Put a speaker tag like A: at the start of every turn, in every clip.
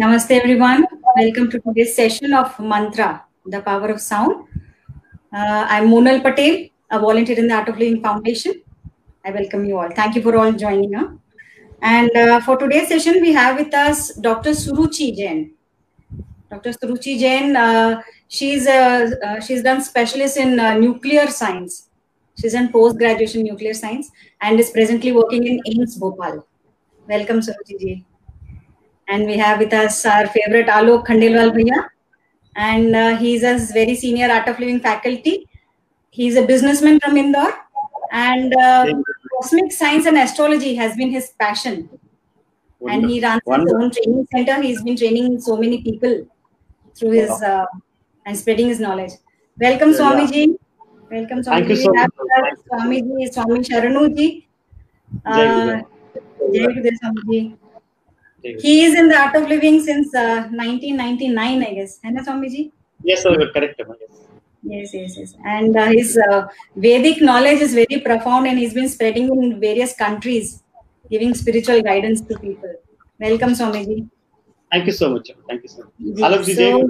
A: Namaste everyone. Welcome to today's session of Mantra, the power of sound. Uh, I'm Monal Patel, a volunteer in the Art of Living Foundation. I welcome you all. Thank you for all joining us. And uh, for today's session, we have with us Dr. Suruchi Jain. Dr. Suruchi Jain, uh, she's uh, uh, she's done specialist in uh, nuclear science. She's in post graduation nuclear science and is presently working in AIIMS Bhopal. Welcome, Suruchi ji. And we have with us our favorite Alok Khandelwal Bhaiya. And uh, he's a very senior Art of Living faculty. He's a businessman from Indore. And uh, cosmic science and astrology has been his passion. And he runs his own training center. He's been training so many people through his uh, and spreading his knowledge. Welcome,
B: Yeah,
A: Swamiji. Welcome,
B: Thank
A: Swamiji.
B: you so much.
A: Swamiji, Swami Sharanuji. Uh. Jai Swamiji. He is in the art of living since uh, 1999, I guess. Anna Swamiji?
B: Yes, sir, correct. Yes.
A: Yes, yes, yes. And uh, his uh, Vedic knowledge is very profound and he's been spreading in various countries, giving spiritual guidance to people. Welcome, Swamiji.
B: Thank you so much. Thank you so much. All of
A: so,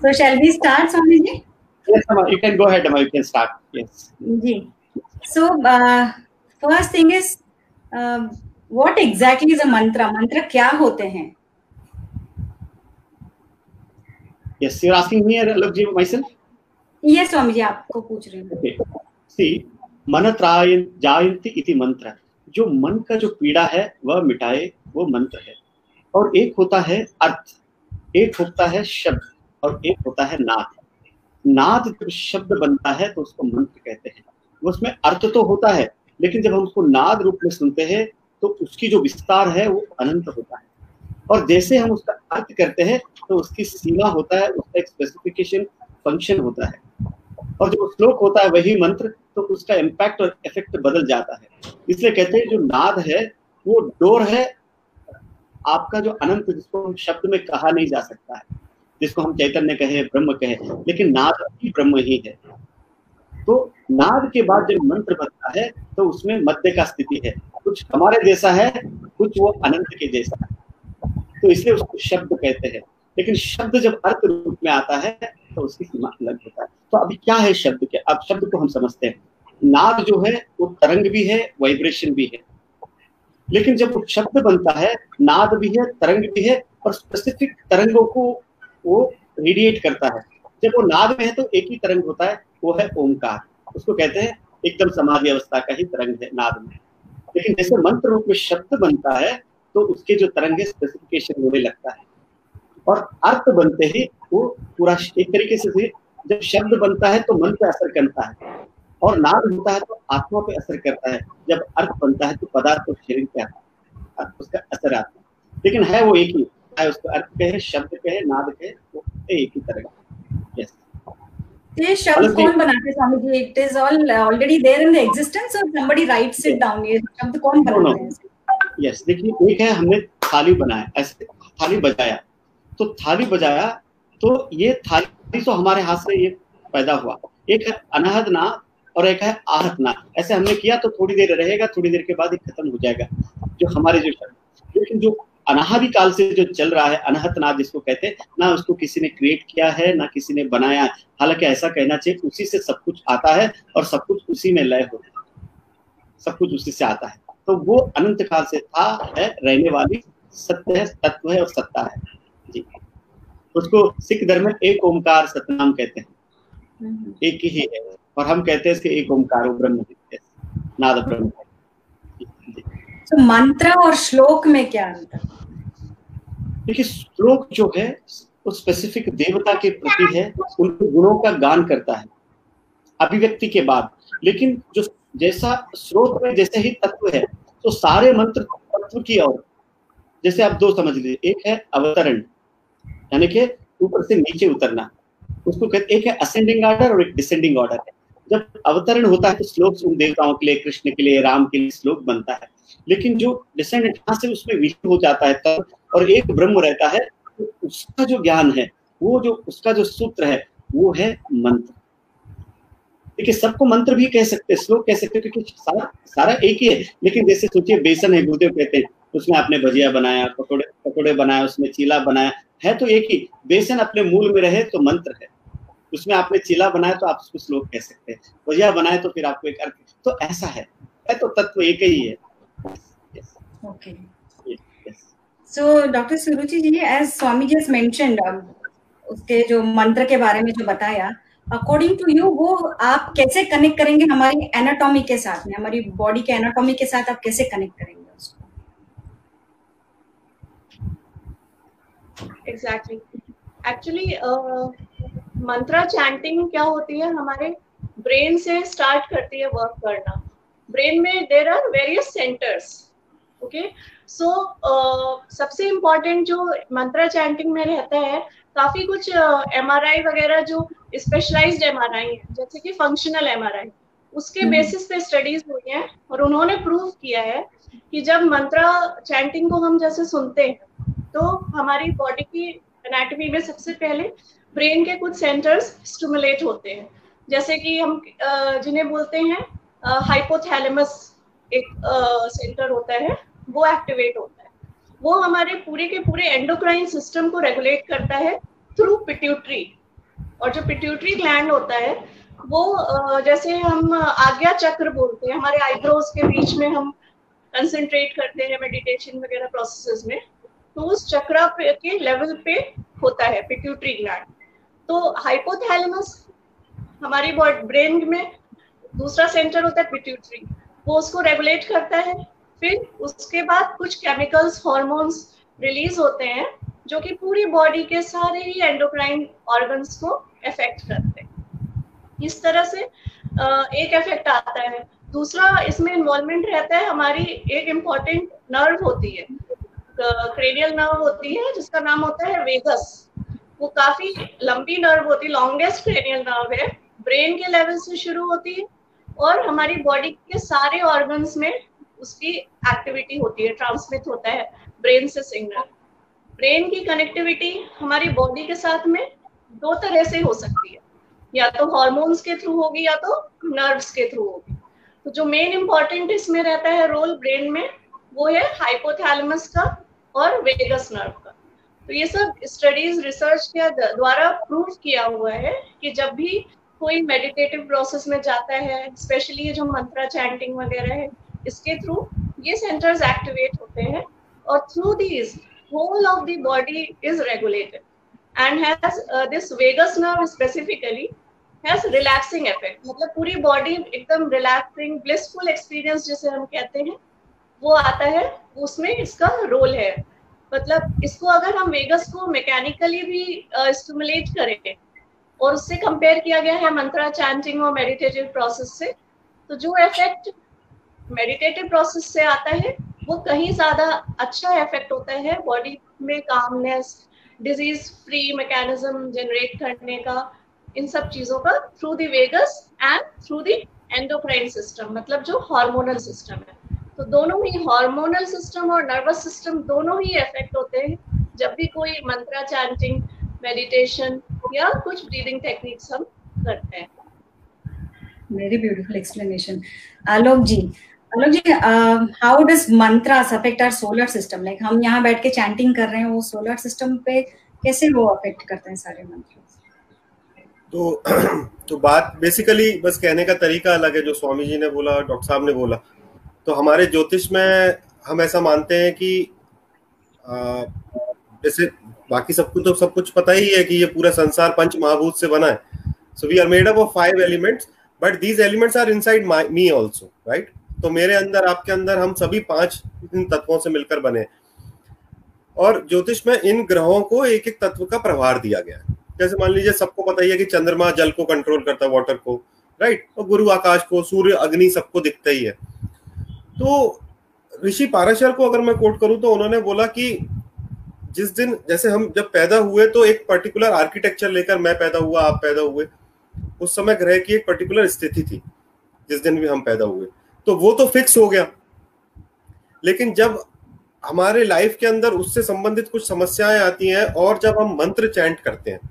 A: So, shall we start, Swamiji?
B: Yes, Amma, you can go ahead, Amma. You can start. Yes.
A: So uh, first thing is, uh, what exactly is a mantra? Mantra क्या होते हैं?
B: Yes, you're asking me, Alok ji, myself?
A: ये स्वामी जी आपको पूछ रही हूँ
B: Okay. See, मनत्रायन जायंती इति मंत्र जो मन का जो पीड़ा है वह मिटाए वो मंत्र है और एक होता है अर्थ एक होता है शब्द और एक होता है नाद नाद जब शब्द बनता है तो उसको मंत्र कहते हैं। उसमें अर्थ तो होता है, लेकिन जब हम उसको नाद रूप में सुनते हैं तो उसकी जो विस्तार है, वो अनंत होता है। और जैसे हम उसका अर्थ करते हैं तो उसकी सीमा होता है, उसका एक स्पेसिफिकेशन फ़ंक्शन होता है। और जो श्लोक होता है, वही मंत्र तो उसका इम्पैक्ट और इफ़ेक्ट बदल जाता है। इसलिए कहते हैं, जो नाद है, वो डोर है, आपका जो अनंत, जिसको शब्द में कहा नहीं जा सकता है। जिसको हम चैतन्य कहे, ब्रह्म कहे, लेकिन नाद ही ब्रह्म ही है। तो नाद के बाद जब मंत्र बनता है तो उसमें मध्य का स्थिति है। कुछ हमारे जैसा है, कुछ वो अनंत के जैसा है। तो इसलिए उसको शब्द कहते हैं। लेकिन शब्द जब अर्थ रूप में आता है तो उसकी सीमा अलग होता है। तो अभी क्या है शब्द के? अब शब्द को हम समझते हैं। नाद जो है, वो तरंग भी है, वाइब्रेशन भी है। लेकिन जब शब्द बनता है, नाद भी है, तरंग भी है, और स्पेसिफिक तरंगों को वो रेडिएट करता है। जब वो नाद में है तो एक ही तरंग होता है, वो है ओमकार उसको कहते हैं एकदम समाधि अवस्था का ही तरंग है नाद में। लेकिन जैसे मंत्र रूप में शब्द बनता है तो उसके जो तरंग है स्पेसिफिकेशन होने लगता है। और अर्थ बनते ही वो पूरा एक तरीके से से जब शब्द बनता है तो मन पे असर करता है। और नाद होता है तो आत्मा पे असर करता है। जब अर्थ बनता है तो पदार्थ और शरीर पे आता है उसका असर आता है। लेकिन है वो एक ही। चाहे उसको अर्थ कहे शब्द कहे नाद कहे वो एक ही तरह यस
A: ये शब्द कौन बनाते Swami ji? It is all already there in the existence और somebody writes it down? ये शब्द कौन. बनाते हैं?
B: यस देखिए एक है हमने थाली बनाया ऐसे थाली बजाया। तो थाली बजाया तो ये थाली तो हमारे हाथ से ये पैदा हुआ। एक है अनाहद ना और एक है आहत ना ऐसे हमने किया तो थोड़ी देर रहेगा थोड़ी देर के बाद ये खत्म हो जाएगा जो हमारे जो शब्द। लेकिन जो अनाहदी काल से जो चल रहा है अनाहत नाद जिसको कहते हैं ना उसको किसी ने क्रिएट किया है ना किसी ने बनाया है। हालाँकि ऐसा कहना चाहिए उसी से सब कुछ आता है और सब कुछ उसी में लय होता है सब कुछ उसी से आता है। तो वो अनंत काल से था है रहने वाली सत्य है तत्व है और सत्ता है। जी। उसको सिख धर्म में एक ओमकार सतनाम कहते हैं।
A: हम्म।
B: एक ही है। और हम कहते हैं इसके एक ओमकार ब्रह्म नाद ब्रह्म।
A: तो मंत्र और श्लोक में क्या अंतर?
B: देखिए, श्लोक जो है वो स्पेसिफिक देवता के प्रति है, उनके गुणों का गान करता है, अभिव्यक्ति के बाद। लेकिन जो जैसा स्रोत में जैसे ही तत्व है तो सारे मंत्र तत्व की ओर। जैसे आप दो समझ लीजिए, एक है अवतरण, यानी कि ऊपर से नीचे उतरना। उसको कहते, एक है असेंडिंग ऑर्डर और एक डिसेंडिंग ऑर्डर है। जब अवतरण होता है तो श्लोक उन देवताओं के लिए, कृष्ण के लिए, राम के लिए श्लोक बनता है। लेकिन जो डिसेंडेंट यहाँ से उसमें विलीन हो जाता है, तब और एक ब्रह्म रहता है तो उसका जो ज्ञान है वो जो उसका जो सूत्र है वो है मंत्र। देखिए सबको मंत्र भी कह सकते हैं श्लोक कह सकते हैं क्योंकि सारा सारा एक ही है। लेकिन जैसे सोचिए बेसन है गुरुदेव कहते हैं उसमें आपने भजिया बनाया पकौड़े पकौड़े बनाया उसमें चीला बनाया है तो एक ही। बेसन अपने मूल में रहे तो मंत्र है। उसमें आपने चीला बनाया तो आप उसको श्लोक कह सकते हैं। भजिया बनाए तो फिर आपको एक अर्थ। तो ऐसा है तो तत्व एक ही है।
A: Okay so doctor Suruchi ji as Swami ji mentioned उसके जो मंत्र के बारे में जो बताया अकॉर्डिंग टू यू वो आप कैसे कनेक्ट करेंगे हमारी एनाटॉमी के साथ में? हमारी बॉडी के एनाटॉमी के साथ आप कैसे कनेक्ट करेंगे उसको?
C: एग्जैक्टली एक्चुअली मंत्रा चैंटिंग क्या होती है? हमारे ब्रेन से स्टार्ट करती है वर्क करना। ब्रेन में there are various centres okay so सबसे इम्पोर्टेंट जो मंत्रा चैंटिंग में रहता है काफ़ी कुछ एम uh, वगैरह जो स्पेशलाइज्ड एम आर है जैसे कि फंक्शनल एमआरआई उसके बेसिस हम्म। पे स्टडीज़ हुई हैं और उन्होंने प्रूव किया है कि जब मंत्रा चैंटिंग को हम जैसे सुनते हैं तो हमारी बॉडी की एनाटॉमी में सबसे पहले ब्रेन के कुछ सेंटर्स स्टिमुलेट होते हैं जैसे कि हम जिन्हें बोलते हैं हाइपोथैलेमस एक सेंटर होता है वो एक्टिवेट होता है। वो हमारे पूरे के पूरे एंडोक्राइन सिस्टम को रेगुलेट करता है थ्रू पिट्यूटरी और जो पिट्यूटरी ग्लैंड होता है, वो जैसे हम आज्ञा चक्र बोलते हैं, हमारे आईब्रोज के बीच में हम कंसंट्रेट करते हैं मेडिटेशन वगैरह प्रोसेसेस में तो उस चक्रा के लेवल पे होता है पिट्यूटरी ग्लैंड तो हाइपोथैलेमस हमारी ब्रेन में दूसरा सेंटर होता है पिट्यूटरी वो उसको रेगुलेट करता है फिर उसके बाद कुछ केमिकल्स हॉर्मोन्स रिलीज़ होते हैं, जो कि पूरी बॉडी के सारे ही एंडोक्राइन ऑर्गन्स को इफ़ेक्ट करते हैं। इस तरह से एक इफ़ेक्ट आता है। दूसरा, इसमें इन्वॉल्वमेंट रहता है, हमारी एक इंपॉर्टेंट नर्व होती है। क्रेनियल नर्व होती है, जिसका नाम होता है वेगस वो काफ़ी लंबी नर्व होती है लॉन्गेस्ट क्रेनियल नर्व है। ब्रेन के लेवल से शुरू होती है और हमारी बॉडी के सारे ऑर्गन्स में उसकी एक्टिविटी होती है ट्रांसमिट होता है ब्रेन से सिग्नल ब्रेन की कनेक्टिविटी हमारी बॉडी के साथ में दो तरह से हो सकती है. या तो हॉर्मोन्स के थ्रू होगी या तो नर्व्स के थ्रू होगी. तो जो मेन इंपॉर्टेंट इसमें रहता है रोल ब्रेन में, वो है हाइपोथैलेमस का और वेगस नर्व का. तो ये सब स्टडीज़ रिसर्च के द्वारा प्रूव किया हुआ है कि जब भी कोई मेडिटेटिव प्रोसेस में जाता है स्पेशली ये जो मंत्रा चैंटिंग वगैरह है इसके थ्रू ये सेंटर्स एक्टिवेट होते हैं और through these whole of the body is regulated and has this vagus nerve specifically has relaxing effect मतलब पूरी बॉडी एकदम रिलैक्सिंग ब्लिसफुल एक्सपीरियंस जिसे हम कहते हैं वो आता है उसमें इसका रोल है। मतलब इसको अगर हम वेगस को मैकेनिकली भी स्टिमुलेट uh, करें और उससे कंपेयर किया गया है मंत्रा चैंटिंग और मेडिटेटिव प्रोसेस से तो जो इफ़ेक्ट मेडिटेटिव प्रोसेस से आता है, वो कहीं ज़्यादा अच्छा इफ़ेक्ट होता है बॉडी में calmness disease free mechanism generate करने का, इन सब चीज़ों का through the vagus and through the endocrine system मतलब जो हार्मोनल सिस्टम है। तो दोनों ही हार्मोनल सिस्टम और नर्वस सिस्टम दोनों ही इफ़ेक्ट होते हैं। जब भी कोई मंत्रा चैंटिंग मेडिटेशन या कुछ ब्रीदिंग टेक्निक्स हम करते हैं।
A: Very beautiful explanation Alok ji Alok ji how does mantras affect our solar system like हम यहाँ बैठ के चैंटिंग कर रहे हैं, वो सोलर सिस्टम पे कैसे वो अफेक्ट करते हैं सारे मंत्र
D: तो तो बात बेसिकली बस कहने का तरीका अलग है, जो स्वामी जी ने बोला, डॉक्टर साहब ने बोला। तो हमारे ज्योतिष में हम ऐसा मानते हैं कि जैसे बाकी सबको तो सब कुछ पता ही है कि ये पूरा संसार पंच महाभूत से बना है। So we are made up of five elements but these elements are inside me also right तो मेरे अंदर, आपके अंदर हम सभी पाँच इन तत्वों से मिलकर बने और ज्योतिष में इन ग्रहों को एक एक तत्व का प्रभार दिया गया है। जैसे मान लीजिए, सबको पता ही है कि चंद्रमा जल को कंट्रोल करता है वाटर को राइट और गुरु आकाश को, सूर्य, अग्नि सबको दिखता ही है। तो ऋषि पाराशर को अगर मैं कोट करूँ तो उन्होंने बोला कि जिस दिन, जैसे हम जब पैदा हुए तो एक पर्टिकुलर आर्किटेक्चर लेकर मैं पैदा हुआ, आप पैदा हुए, उस समय ग्रह की एक पर्टिकुलर स्थिति थी, जिस दिन भी हम पैदा हुए। तो वो तो फिक्स हो गया। लेकिन जब हमारे लाइफ के अंदर उससे संबंधित कुछ समस्याएँ आती हैं और जब हम मंत्र चैंट करते हैं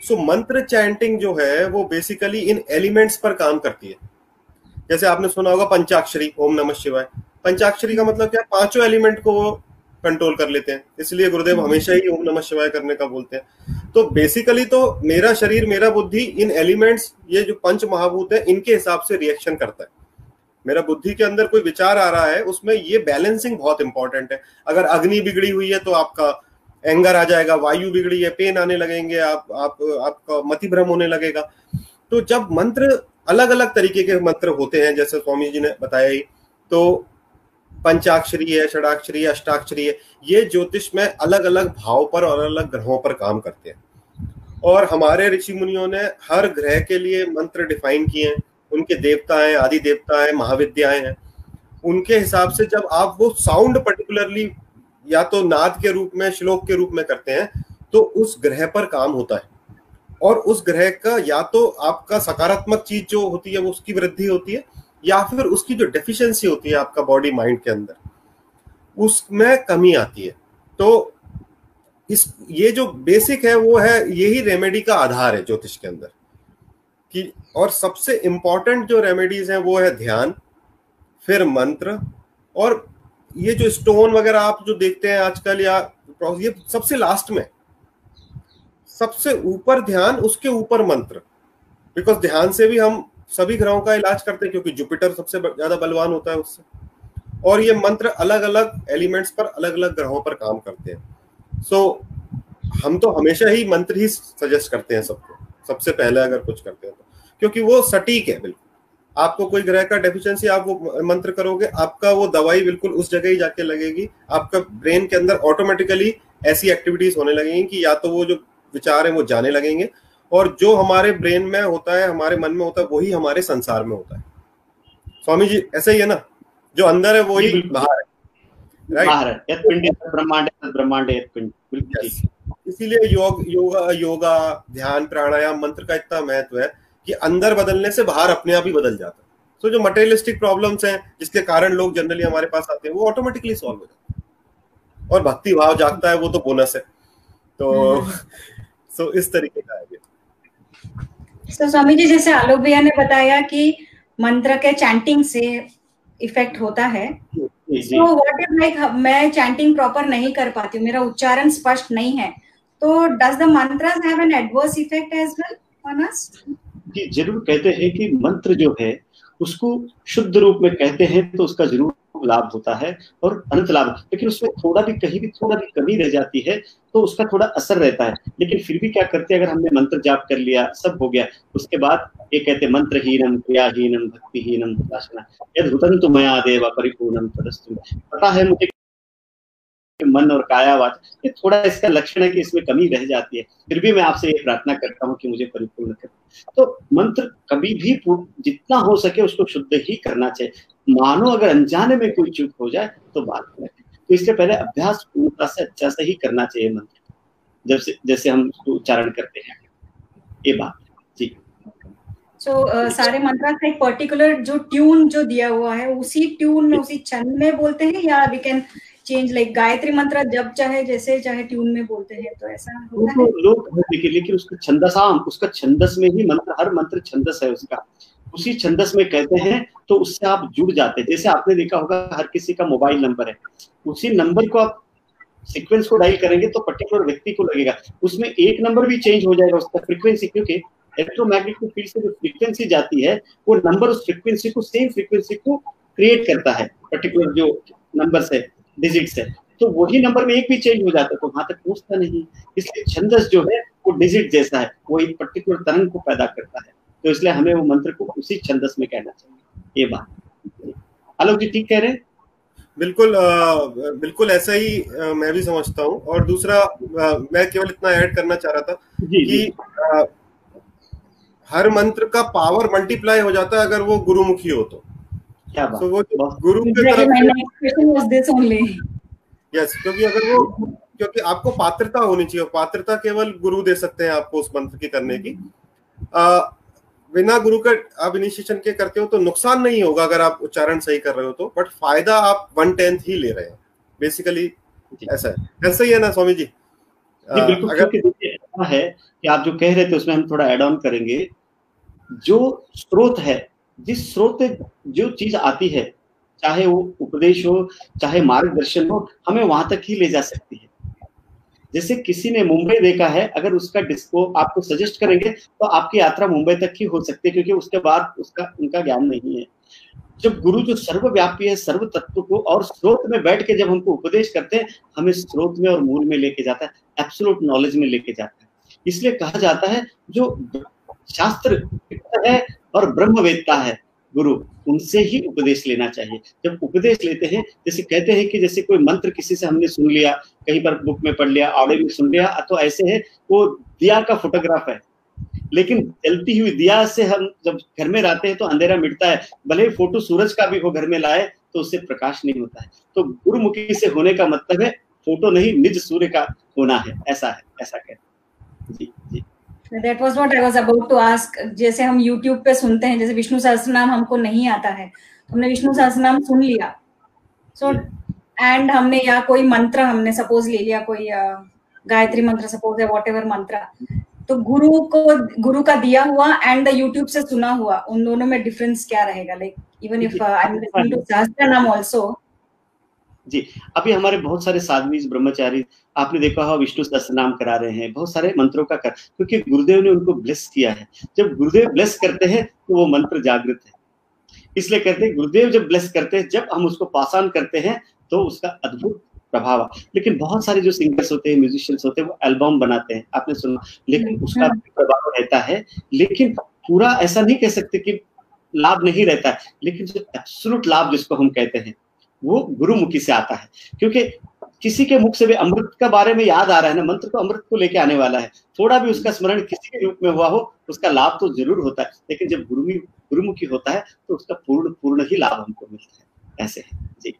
D: सो मंत्र चैंटिंग जो है, वो बेसिकली इन एलिमेंट्स पर काम करती है। जैसे आपने सुना होगा पंचाक्षरी, ओम नमः शिवाय। पंचाक्षरी का मतलब क्या? पाँचों एलिमेंट को वो कंट्रोल कर लेते हैं। इसलिए गुरुदेव हमेशा ही ओम नमः शिवाय करने का बोलते हैं। तो बेसिकली तो मेरा शरीर, मेरा बुद्धि इन एलिमेंट्स ये जो पंच महाभूत है, इनके हिसाब से रिएक्शन करता है। मेरा बुद्धि के अंदर कोई विचार आ रहा है, उसमें ये बैलेंसिंग बहुत इंपॉर्टेंट है। अगर अग्नि बिगड़ी हुई है तो आपका एंगर आ जाएगा, वायु बिगड़ी है पेन आने लगेंगे, आप आप, आपका मति भ्रम होने लगेगा। तो जब मंत्र अलग अलग तरीके के मंत्र होते हैं, जैसे स्वामी जी ने बताया ही तो पंचाक्षरी है, षडाक्षरी है, अष्टाक्षरी है, ये ज्योतिष में अलग अलग भाव पर और अलग ग्रहों पर काम करते हैं। और हमारे ऋषि मुनियों ने हर ग्रह के लिए मंत्र डिफाइन किए हैं। उनके देवता हैं आदि देवता है महाविद्याएँ हैं। उनके हिसाब से जब आप वो साउंड पर्टिकुलरली या तो नाद के रूप में, श्लोक के रूप में करते हैं तो उस ग्रह पर काम होता है। और उस ग्रह का या तो आपका सकारात्मक चीज़ जो होती है, वो उसकी वृद्धि होती है, या फिर उसकी जो डेफिशिएंसी होती है आपका बॉडी माइंड के अंदर, उसमें कमी आती है। तो इस, ये जो बेसिक है, वो है, यही रेमेडी का आधार है ज्योतिष के अंदर। कि और सबसे इंपॉर्टेंट जो रेमेडीज हैं वो है ध्यान फिर मंत्र और ये जो स्टोन वगैरह आप जो देखते हैं आजकल या ये सबसे लास्ट में सबसे ऊपर ध्यान उसके ऊपर मंत्र। बिकॉज़ ध्यान से भी हम सभी ग्रहों का इलाज करते हैं क्योंकि जुपिटर सबसे ज़्यादा बलवान होता है उससे। और ये मंत्र अलग अलग एलिमेंट्स पर अलग अलग ग्रहों पर काम करते हैं। सो so, हम तो हमेशा ही मंत्र ही सजेस्ट करते हैं सबको। सबसे पहले अगर कुछ करते हैं तो। क्योंकि वो सटीक है बिल्कुल। आपको कोई ग्रह का डेफिशिएंसी आप वो मंत्र करोगे आपका वो दवाई बिल्कुल उस जगह ही जाके लगेगी। आपका ब्रेन के अंदर ऑटोमेटिकली ऐसी एक्टिविटीज़ होने लगेंगी कि या तो वो जो विचार है वो जाने लगेंगे और जो हमारे ब्रेन में होता है हमारे मन में होता है वही हमारे संसार में होता है। स्वामी जी ऐसा ही है ना? जो अंदर है वही बाहर
B: है। ब्रह्मांड ब्रह्मांड
D: इसीलिए योग योगा योगा ध्यान प्राणायाम मंत्र का इतना महत्व है कि अंदर बदलने से बाहर अपने आप ही बदल जाता है। तो जो मटेरियलिस्टिक प्रॉब्लम्स हैं जिसके कारण लोग जनरली हमारे पास आते हैं वो ऑटोमेटिकली सॉल्व हो जाते हैं। और भक्ति भाव जागता है वो तो बोनस है। तो सो हम्म। इस तरीके का है
A: तो स्वामी जी जैसे आलोक भैया ने बताया कि मंत्र के चैंटिंग से इफ़ेक्ट होता है। तो व्हाट इज़ लाइक मैं चैंटिंग प्रॉपर नहीं कर पाती हूँ मेरा उच्चारण स्पष्ट नहीं है तो does the mantra have an adverse effect as well on us
B: जी ज़रूर कहते हैं कि मंत्र जो है उसको शुद्ध रूप में कहते हैं तो उसका ज़रूर लाभ होता है और अनंत लाभ। लेकिन उसमें थोड़ा भी कहीं भी थोड़ा भी कमी रह जाती है तो उसका थोड़ा असर रहता है। लेकिन फिर भी क्या करते हैं, अगर हमने मंत्र जाप कर लिया, सब हो गया, उसके बाद ये कहते मंत्रहीनम क्रियाहीनम, भक्तिहीनम यद हुतन तो मया देवा परिपूर्णम पता है मुझे मन और कायावाच ये थोड़ा इसका लक्षण है कि इसमें कमी रह जाती है। फिर भी मैं आपसे ये प्रार्थना करता हूँ कि मुझे परिपूर्ण कर। तो मंत्र कभी भी जितना हो सके उसको शुद्ध ही करना चाहिए। मानो अगर अनजाने में कोई चूक हो जाए तो बात करें तो इससे पहले अभ्यास पूर्णता से अच्छा से ही करना चाहिए मंत्र। जब से जैसे हम उच्चारण करते हैं। ये बात जी।
A: सो so, uh, सारे मंत्र का एक पर्टिकुलर जो ट्यून जो दिया हुआ है उसी ट्यून में उसी छंद में बोलते हैं या we can change like Gayatri mantra जब चाहे जैसे चाहे ट्यून में बोलते हैं तो ऐसा होता है?
B: लोग लेकिन उसका छंदसाम उसका छंदस में ही मंत्र हर मंत्र छंदस है उसका। उसी छंदस में कहते हैं तो उससे आप जुड़ जाते हैं। जैसे आपने देखा होगा, हर किसी का मोबाइल नंबर है। उसी नंबर को आप सीक्वेंस को डायल करेंगे तो पर्टिकुलर व्यक्ति को लगेगा। उसमें एक नंबर भी चेंज हो जाएगा उसका फ्रीक्वेंसी क्योंकि इलेक्ट्रोमैग्नेटिक फ़ील्ड से जो फ्रीक्वेंसी जाती है, वो नंबर उस फ्रीक्वेंसी को सेम फ्रीक्वेंसी को क्रिएट करता है पर्टिकुलर जो नंबर है डिजिट्स है। तो वही नंबर में एक भी चेंज हो जाता है तो वहाँ तक पहुँचता नहीं। इसलिए छंदस जो है, वो डिजिट जैसा है, वो एक पर्टिकुलर तरंग को पैदा करता है। तो इसलिए हमें वो मंत्र को उसी छंदस में कहना चाहिए। ये बात। आलोक जी ठीक कह रहे हैं?
D: बिल्कुल आ, बिल्कुल ऐसा ही आ, मैं भी समझता हूँ। और दूसरा आ, मैं केवल इतना ऐड करना चाह रहा था जी, कि आ, हर मंत्र का पावर मल्टीप्लाई हो जाता है अगर वो गुरुमुखी हो तो। क्या बात। So, वो गुरु के तरफ़ यस क्योंकि अगर वो क्योंकि आपको पात्रता होनी चाहिए पात्रता केवल गुरु दे सकते हैं आपको उस मंत्र की करने की। आ, बिना गुरु का आप इनिशिएशन के करते हो तो नुकसान नहीं होगा अगर आप उच्चारण सही कर रहे हो तो बट फ़ायदा आप वन टेंथ ही ले रहे हैं। बेसिकली ऐसा है। ऐसा ही है ना स्वामी जी
B: अगर है कि आप जो कह रहे थे उसमें हम थोड़ा एड ऑन करेंगे। जो स्रोत है जिस स्रोत जो चीज़ आती है चाहे वो उपदेश हो चाहे मार्गदर्शन हो हमें वहाँ तक ही ले जा सकती है। जैसे किसी ने मुंबई देखा है, अगर उसका डिस्को आपको सजेस्ट करेंगे तो आपकी यात्रा मुंबई तक ही हो सकती है, क्योंकि उसके बाद उसका, उनका ज्ञान नहीं है। जब गुरु जो सर्वव्यापी है सर्व तत्व को और स्रोत में बैठ के जब हमको उपदेश करते हैं, हमें स्रोत में और मूल में लेके जाता है एब्सोलूट नॉलेज में लेके जाता है। इसलिए कहा जाता है, जो शास्त्र है और ब्रह्मवेत्ता है गुरु, उनसे ही उपदेश लेना चाहिए। जब उपदेश लेते हैं, जैसे कहते हैं कि जैसे कोई मंत्र किसी से हमने सुन लिया, कहीं पर बुक में पढ़ लिया, ऑडियो में सुन लिया तो ऐसे है, वो दिया का फोटोग्राफ है। लेकिन जलती हुई दिया से हम जब घर में रहते हैं तो अंधेरा मिटता है। भले फ़ोटो सूरज का भी हो घर में लाए तो उससे प्रकाश नहीं होता है। तो गुरुमुखी से होने का मतलब है, फ़ोटो नहीं, निज सूर्य का होना है। ऐसा है, ऐसा कहते जी जी।
A: That was what I was about to ask जैसे हम YouTube पे सुनते हैं जैसे विष्णु सहस्त्रनाम हमको नहीं आता है हमने विष्णु सहस्त्रनाम सुन लिया। सो so, एंड हमने या कोई मंत्र हमने सपोज़ ले लिया कोई गायत्री मंत्र सपोज़ है वॉट एवर मंत्र। तो गुरु को गुरु का दिया हुआ एंड द यूट्यूब से सुना हुआ उन दोनों में डिफरेंस क्या रहेगा? Like even if I am listening to Sahasranam also
B: जी अभी हमारे बहुत सारे साधवी ब्रह्मचारी आपने देखा हो विष्णु सहस्त्र नाम करा रहे हैं बहुत सारे मंत्रों का कर क्योंकि गुरुदेव ने उनको ब्लेस किया है। जब गुरुदेव ब्लेस करते हैं तो वो मंत्र जागृत है। इसलिए कहते हैं गुरुदेव जब ब्लेस करते हैं जब हम उसको पासान करते हैं तो उसका अद्भुत प्रभाव लेकिन बहुत सारे जो सिंगर्स होते हैं म्यूजिशियंस होते हैं वो एल्बम बनाते हैं आपने सुना। लेकिन उसका प्रभाव रहता है लेकिन पूरा ऐसा नहीं कह सकते कि लाभ नहीं रहता है लेकिन जो एब्सोलूट लाभ जिसको हम कहते हैं वो गुरुमुखी से आता है। क्योंकि किसी के मुख से भी अमृत का बारे में याद आ रहा है ना मंत्र तो अमृत को लेके आने वाला है। थोड़ा भी उसका स्मरण किसी के रूप में हुआ हो उसका लाभ तो ज़रूर होता है। लेकिन जब गुरुमुखी गुरुमुखी होता है तो उसका पूर्ण पूर्ण ही लाभ हमको मिलता है। ऐसे है। जी।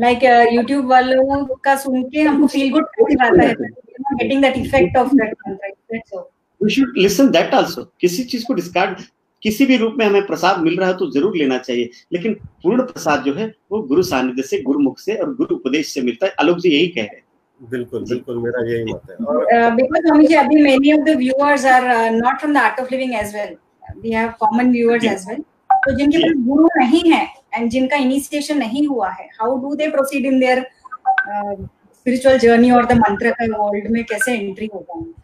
A: लाइक यूट्यूब वालों का सुन के हमको फील गुड फील आता है। Getting that effect of that mantra
B: we should listen that also किसी चीज़ को डिस्कार्ड किसी भी रूप में हमें प्रसाद मिल रहा है तो ज़रूर लेना चाहिए। लेकिन पूर्ण प्रसाद जो है वो गुरु सानिध्य से गुरुमुख से और गुरु उपदेश से मिलता है। आलोक जी यही कह रहे हैं।
D: बिल्कुल बिल्कुल मेरा यही मत
A: है। बिकॉज़ हमें जी अभी many of the viewers are not from the Art of Living as well we have common viewers as well तो जिनके पास गुरु नहीं है एंड जिनका इनिशिएशन नहीं हुआ है how do they proceed in their spiritual journey और द मंत्र का वर्ल्ड में कैसे एंट्री होगा
B: हाँ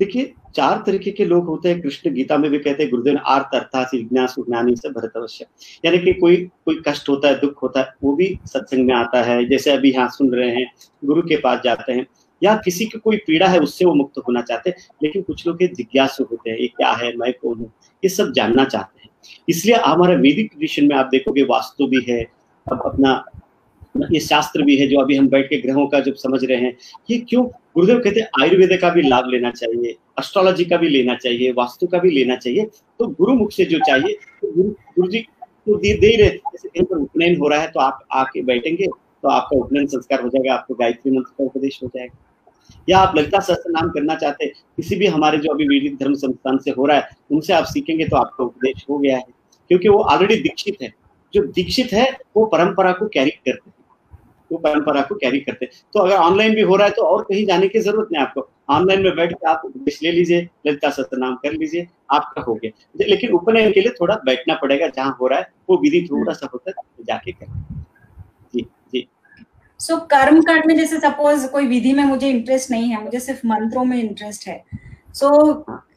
B: देखिए, चार तरीके के लोग होते हैं, कृष्ण गीता में भी कहते हैं, गुरुदेव आर्त अर्थात जिज्ञासु ज्ञानी से भरत अवश्य। यानी कि कोई कोई कष्ट होता है, दुख होता है, वो भी सत्संग में आता है। जैसे अभी यहाँ सुन रहे हैं, गुरु के पास जाते हैं, या किसी की कोई पीड़ा है, उससे वो मुक्त होना चाहते हैं, लेकिन कुछ लोग जिज्ञासु होते हैं, ये क्या है, मैं कौन हूँ, ये सब जानना चाहते हैं। इसलिए हमारे वैदिक ट्रेडिशन में आप देखोगे, वास्तु भी है, अब अपना ये शास्त्र भी है, जो अभी हम बैठ के ग्रहों का जब समझ रहे हैं, ये क्यों गुरुदेव कहते हैं, आयुर्वेद का भी लाभ लेना चाहिए एस्ट्रोलॉजी का भी लेना चाहिए, वास्तु का भी लेना चाहिए तो गुरु मुख से जो चाहिए तो गुरु गुरु जी तो दे दे रहे, जैसे कहीं पर उपनयन हो रहा है तो आप आके बैठेंगे तो आपका उपनयन संस्कार हो जाएगा, आपको गायत्री मंत्र का उपदेश हो जाएगा। या आप ललिता सहस्त्र नाम करना चाहते हैं, किसी भी हमारे जो अभी वैदिक धर्म संस्थान से हो रहा है, उनसे आप सीखेंगे तो आपका उपदेश हो गया है, क्योंकि वो ऑलरेडी दीक्षित है। जो दीक्षित है, वो परंपरा को कैरी करते हैं। वो परंपरा को कैरी करते तो अगर ऑनलाइन भी हो रहा है तो और कहीं जाने की ज़रूरत नहीं आपको। ऑनलाइन में बैठ के आप उपदेश ले लीजिए ललिता सत्य नाम कर लीजिए आपका हो गया। लेकिन उपनयन के लिए थोड़ा बैठना पड़ेगा जहाँ हो रहा है वो विधि थोड़ा सा होता है तो जाके कर। जी जी।
A: सो so, कर्म कांड में जैसे सपोज़ कोई विधि में मुझे इंटरेस्ट नहीं है मुझे सिर्फ़ मंत्रों में इंटरेस्ट है। So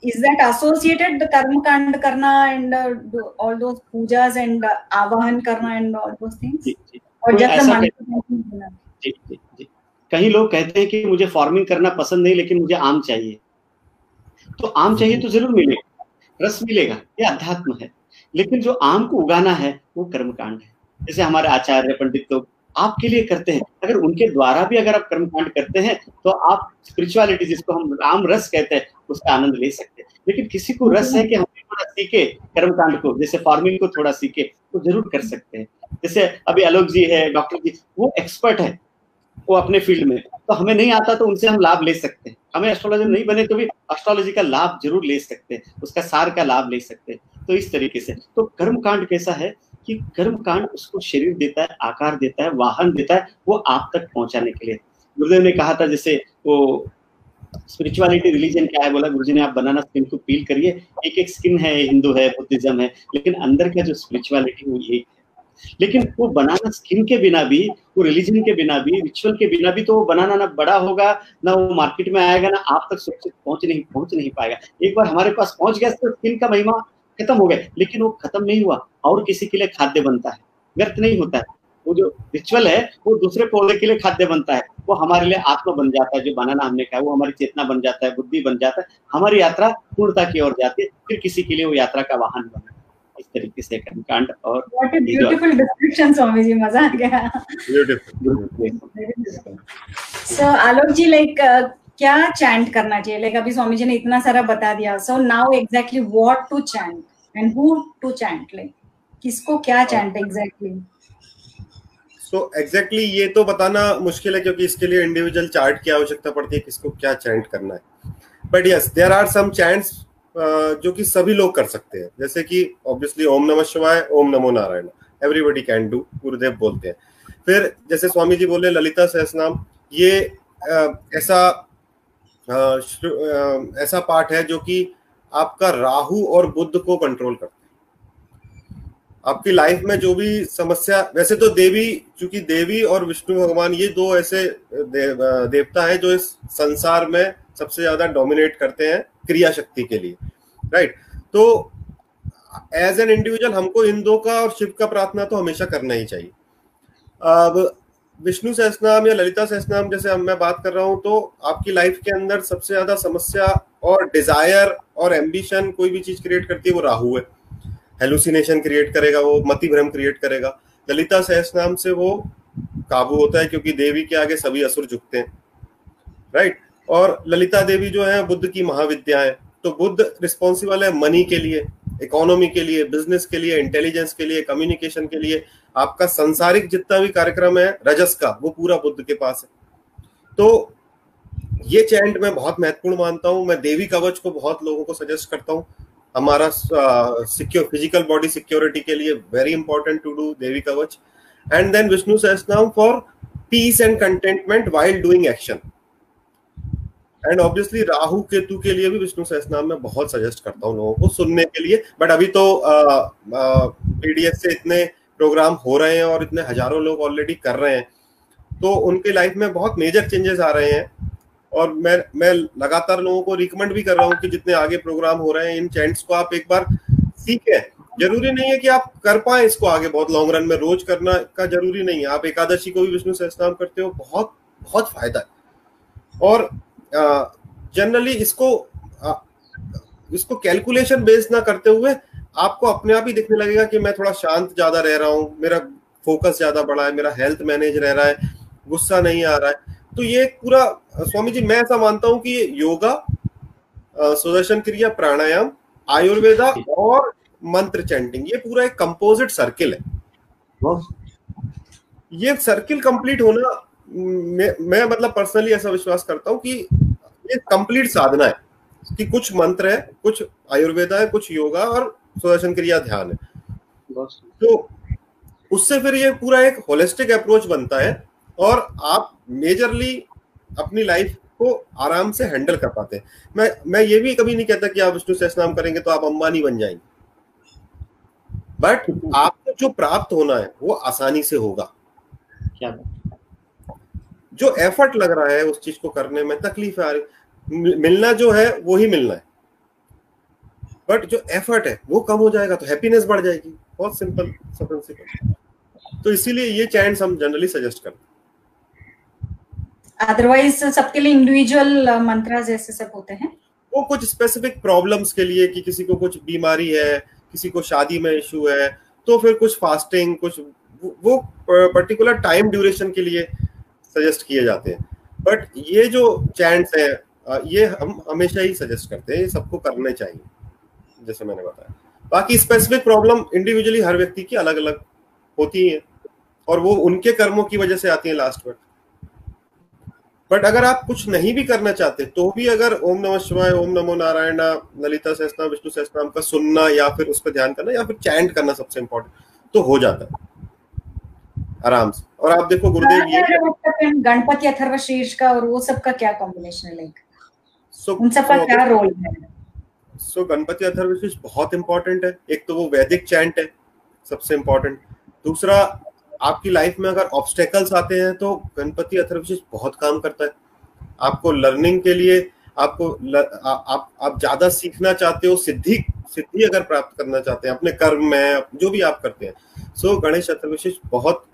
A: is that associated the कर्म कांड करना and all those pujas and आवाहन करना एंड ऑल दोस थिंग्स और जब
B: जी जी जी। कई लोग कहते हैं कि मुझे फ़ार्मिंग करना पसंद नहीं लेकिन मुझे आम चाहिए। तो आम चाहिए तो ज़रूर मिलेगा रस मिलेगा ये अध्यात्म है। लेकिन जो आम को उगाना है वो कर्मकांड है। जैसे हमारे आचार्य पंडित लोग आपके लिए करते हैं। अगर उनके द्वारा भी अगर आप कर्मकांड करते हैं तो आप स्पिरिचुअलिटी जिसको हम राम रस कहते हैं उसका आनंद ले सकते हैं। लेकिन किसी को रस है कि हम थोड़ा सीखे कर्मकांड को, जैसे फ़ार्मिंग को थोड़ा सीखे तो ज़रूर कर सकते हैं। जैसे अभी आलोक जी है डॉक्टर जी, वो एक्सपर्ट है, वो अपने फ़ील्ड में। तो हमें नहीं आता तो उनसे हम लाभ ले सकते हैं। हमें एस्ट्रोलॉजर नहीं बने तो भी एस्ट्रोलॉजी का लाभ ज़रूर ले सकते हैं, उसका सार का लाभ ले सकते हैं। तो इस तरीके से। तो कर्म कांड कैसा है कि कर्म कांड उसको शरीर देता है, आकार देता है, वाहन देता है, वो आप तक पहुँचाने के लिए। गुरुदेव ने कहा था, जैसे वो स्पिरिचुअलिटी रिलीजन क्या है बोला? गुरुजी ने, आप बनाना स्किन को फील करिए। एक एक स्किन है, हिंदू है, बुद्धिज्म है, लेकिन अंदर का जो स्पिरिचुअलिटी वो यही लेकिन वो बनाना स्किन के बिना भी, वो रिलीजन के बिना भी रिचुअल के बिना भी तो वो बनाना ना बड़ा होगा, ना वो मार्केट में आएगा, ना आप तक सुरक्षित पहुँच नहीं पहुँच नहीं पाएगा। एक बार हमारे पास पहुँच गया तो स्किन का महिमा खत्म हो गया। लेकिन वो खत्म नहीं हुआ, और किसी के लिए खाद्य बनता है, व्यर्थ नहीं होता है। वो जो रिचुअल है वो दूसरे पौधे के लिए खाद्य बनता है। वो हमारे लिए आत्मा बन जाता है जो बनाना हमने कहा वो हमारी चेतना बन जाता है बुद्धि बन जाता है। हमारी यात्रा पूर्णता की ओर जाती है फिर किसी के लिए वो यात्रा का वाहन बना इस तरीके से कर्मकांड और
A: What a beautiful description, Swami ji मज़ा आ गया। सो आलोक जी लाइक क्या चैंट करना चाहिए? लाइक अभी स्वामी जी ने इतना सारा बता दिया। So now exactly what to chant and who to chant like किसको क्या चैंट एग्जैक्टली
D: सो एग्जैक्टली ये तो बताना मुश्किल है क्योंकि इसके लिए इंडिविजुअल चार्ट की आवश्यकता पड़ती है किसको क्या चैंट करना है। But yes there are some chants जो कि सभी लोग कर सकते हैं। जैसे कि ऑब्वियसली ओम नमः शिवाय, ओम नमो नारायण। एवरीबडी कैन डू गुरुदेव बोलते हैं। फिर जैसे स्वामी जी बोले, ललिता सहसनाम ये ऐसा ऐसा पाठ है जो कि आपका राहु और बुद्ध को कंट्रोल करता है। आपकी लाइफ में जो भी समस्या वैसे तो देवी चूँकि देवी और विष्णु भगवान ये दो ऐसे देव, देवता है जो इस संसार में सबसे ज़्यादा डोमिनेट करते हैं क्रिया शक्ति के लिए राइट तो एज एन इंडिविजुअल हमको इन दो का और शिव का प्रार्थना तो हमेशा करना ही चाहिए। अब विष्णु सहसनाम या ललिता सहसनाम जैसे मैं बात कर रहा हूँ तो आपकी लाइफ के अंदर सबसे ज़्यादा समस्या और डिज़ायर और एम्बिशन कोई भी चीज़ क्रिएट करती है वो राहु है। हेलुसिनेशन क्रिएट करेगा, वो मति भ्रम क्रिएट करेगा। ललिता सहसनाम से वो काबू होता है क्योंकि देवी के आगे सभी असुर झुकते हैं। राइट और ललिता देवी जो है, बुद्ध की महाविद्या है। तो बुद्ध रिस्पॉन्सिबल है मनी के लिए इकोनॉमी के लिए बिज़नेस के लिए इंटेलिजेंस के लिए कम्युनिकेशन के लिए। आपका संसारिक जितना भी कार्यक्रम है, रजस का, वो पूरा बुद्ध के पास है। तो ये चैंट मैं बहुत महत्वपूर्ण मानता हूँ। मैं देवी कवच को बहुत लोगों को सजेस्ट करता हूँ। हमारा सिक्योर फ़िज़िकल बॉडी सिक्योरिटी के लिए very important to do Devi Kavach and then Vishnu Sahasranam for peace and contentment while doing action and obviously Rahu Ketu के लिए भी विष्णु सहसनाम में बहुत सजेस्ट करता हूँ लोगों को सुनने के लिए. बट अभी तो पीडीएस से इतने प्रोग्राम हो रहे हैं और इतने हज़ारों लोग ऑलरेडी कर रहे हैं. तो उनके लाइफ में बहुत मेजर चेंजेस आ रहे हैं. और मैं मैं लगातार लोगों को रिकमेंड भी कर रहा हूँ कि जितने आगे प्रोग्राम हो रहे हैं, इन चैंट्स को आप एक बार सीखें ज़रूरी नहीं है कि आप कर पाए इसको आगे बहुत लॉन्ग रन में। रोज करना का ज़रूरी नहीं है। आप एकादशी को भी विष्णु सहस्त्राम करते हो, बहुत बहुत फ़ायदा है। और जनरली इसको इसको कैलकुलेशन बेस ना करते हुए आपको अपने आप ही दिखने लगेगा कि मैं थोड़ा शांत ज़्यादा रह रहा हूँ, मेरा फोकस ज़्यादा बढ़ा है, मेरा हेल्थ मैनेज रह रहा है, गुस्सा नहीं आ रहा है। तो ये पूरा स्वामी जी मैं ऐसा मानता हूँ कि योगा सुदर्शन क्रिया प्राणायाम आयुर्वेदा और मंत्र चैंटिंग ये पूरा एक कंपोजिट सर्किल है। ये सर्किल कंप्लीट होना मैं, मैं मतलब पर्सनली ऐसा विश्वास करता हूँ कि ये कंप्लीट साधना है कि कुछ मंत्र है कुछ आयुर्वेदा है कुछ योगा और सुदर्शन क्रिया ध्यान है। तो उससे फिर ये पूरा एक होलिस्टिक अप्रोच बनता है और आप मेजरली अपनी लाइफ को आराम से हैंडल कर पाते हैं। मैं मैं ये भी कभी नहीं कहता कि आप विष्णु सहस्नाम करेंगे तो आप अंबानी बन जाएँगे। बट आपको जो प्राप्त होना है वो आसानी से होगा। क्या जो एफर्ट लग रहा है उस चीज़ को करने में तकलीफ़ आ रही मिलना जो है वो ही मिलना है। बट जो एफर्ट है वो कम हो जाएगा तो हैप्पीनेस बढ़ जाएगी। बहुत सिंपल प्रिंसिपल तो इसीलिए ये चैंट्स हम जनरली सजेस्ट करते
A: अदरवाइज़ सबके लिए इंडिविजुअल मंत्र जैसे सब होते हैं।
D: वो कुछ स्पेसिफिक प्रॉब्लम्स के लिए कि किसी को कुछ बीमारी है, किसी को शादी में इशू है तो फिर कुछ फास्टिंग कुछ वो पर्टिकुलर टाइम ड्यूरेशन के लिए सजेस्ट किए जाते हैं। बट ये जो चैंट्स हैं ये हम हमेशा ही सजेस्ट करते हैं सबको करने चाहिए, जैसे मैंने बताया। बाकी स्पेसिफिक प्रॉब्लम इंडिविजुअली हर व्यक्ति की अलग अलग होती है, और वो उनके कर्मों की वजह से आती है लास्ट में बट अगर आप कुछ नहीं भी करना चाहते तो भी अगर ओम नमः शिवाय ओम नमो नारायण ललिता सहस्त्रनाम विष्णु सहस्त्रनाम का सुनना या फिर उस पर ध्यान करना या फिर चैंट करना सबसे इंपॉर्टेंट तो हो जाता है। आराम से। और आप देखो गुरुदेव ये
A: गणपति अथर्व शीर्ष का और वो सब का क्या कॉम्बिनेशन है लाइक so, उन सबका so, क्या रोल है?
D: सो गणपति अथर्वशीष बहुत इंपॉर्टेंट है। एक तो वो वैदिक चैंट है सबसे इम्पोर्टेंट दूसरा आपकी लाइफ में अगर ऑब्स्टेकल्स आते हैं तो गणपति अथर्वशीष बहुत काम करता है। आपको लर्निंग के लिए आपको ल, आ, आप आप ज़्यादा सीखना चाहते हो सिद्धि सिद्धि अगर प्राप्त करना चाहते हैं अपने कर्म में जो भी आप करते हैं सो so, गणेश चतुर्विशेष बहुत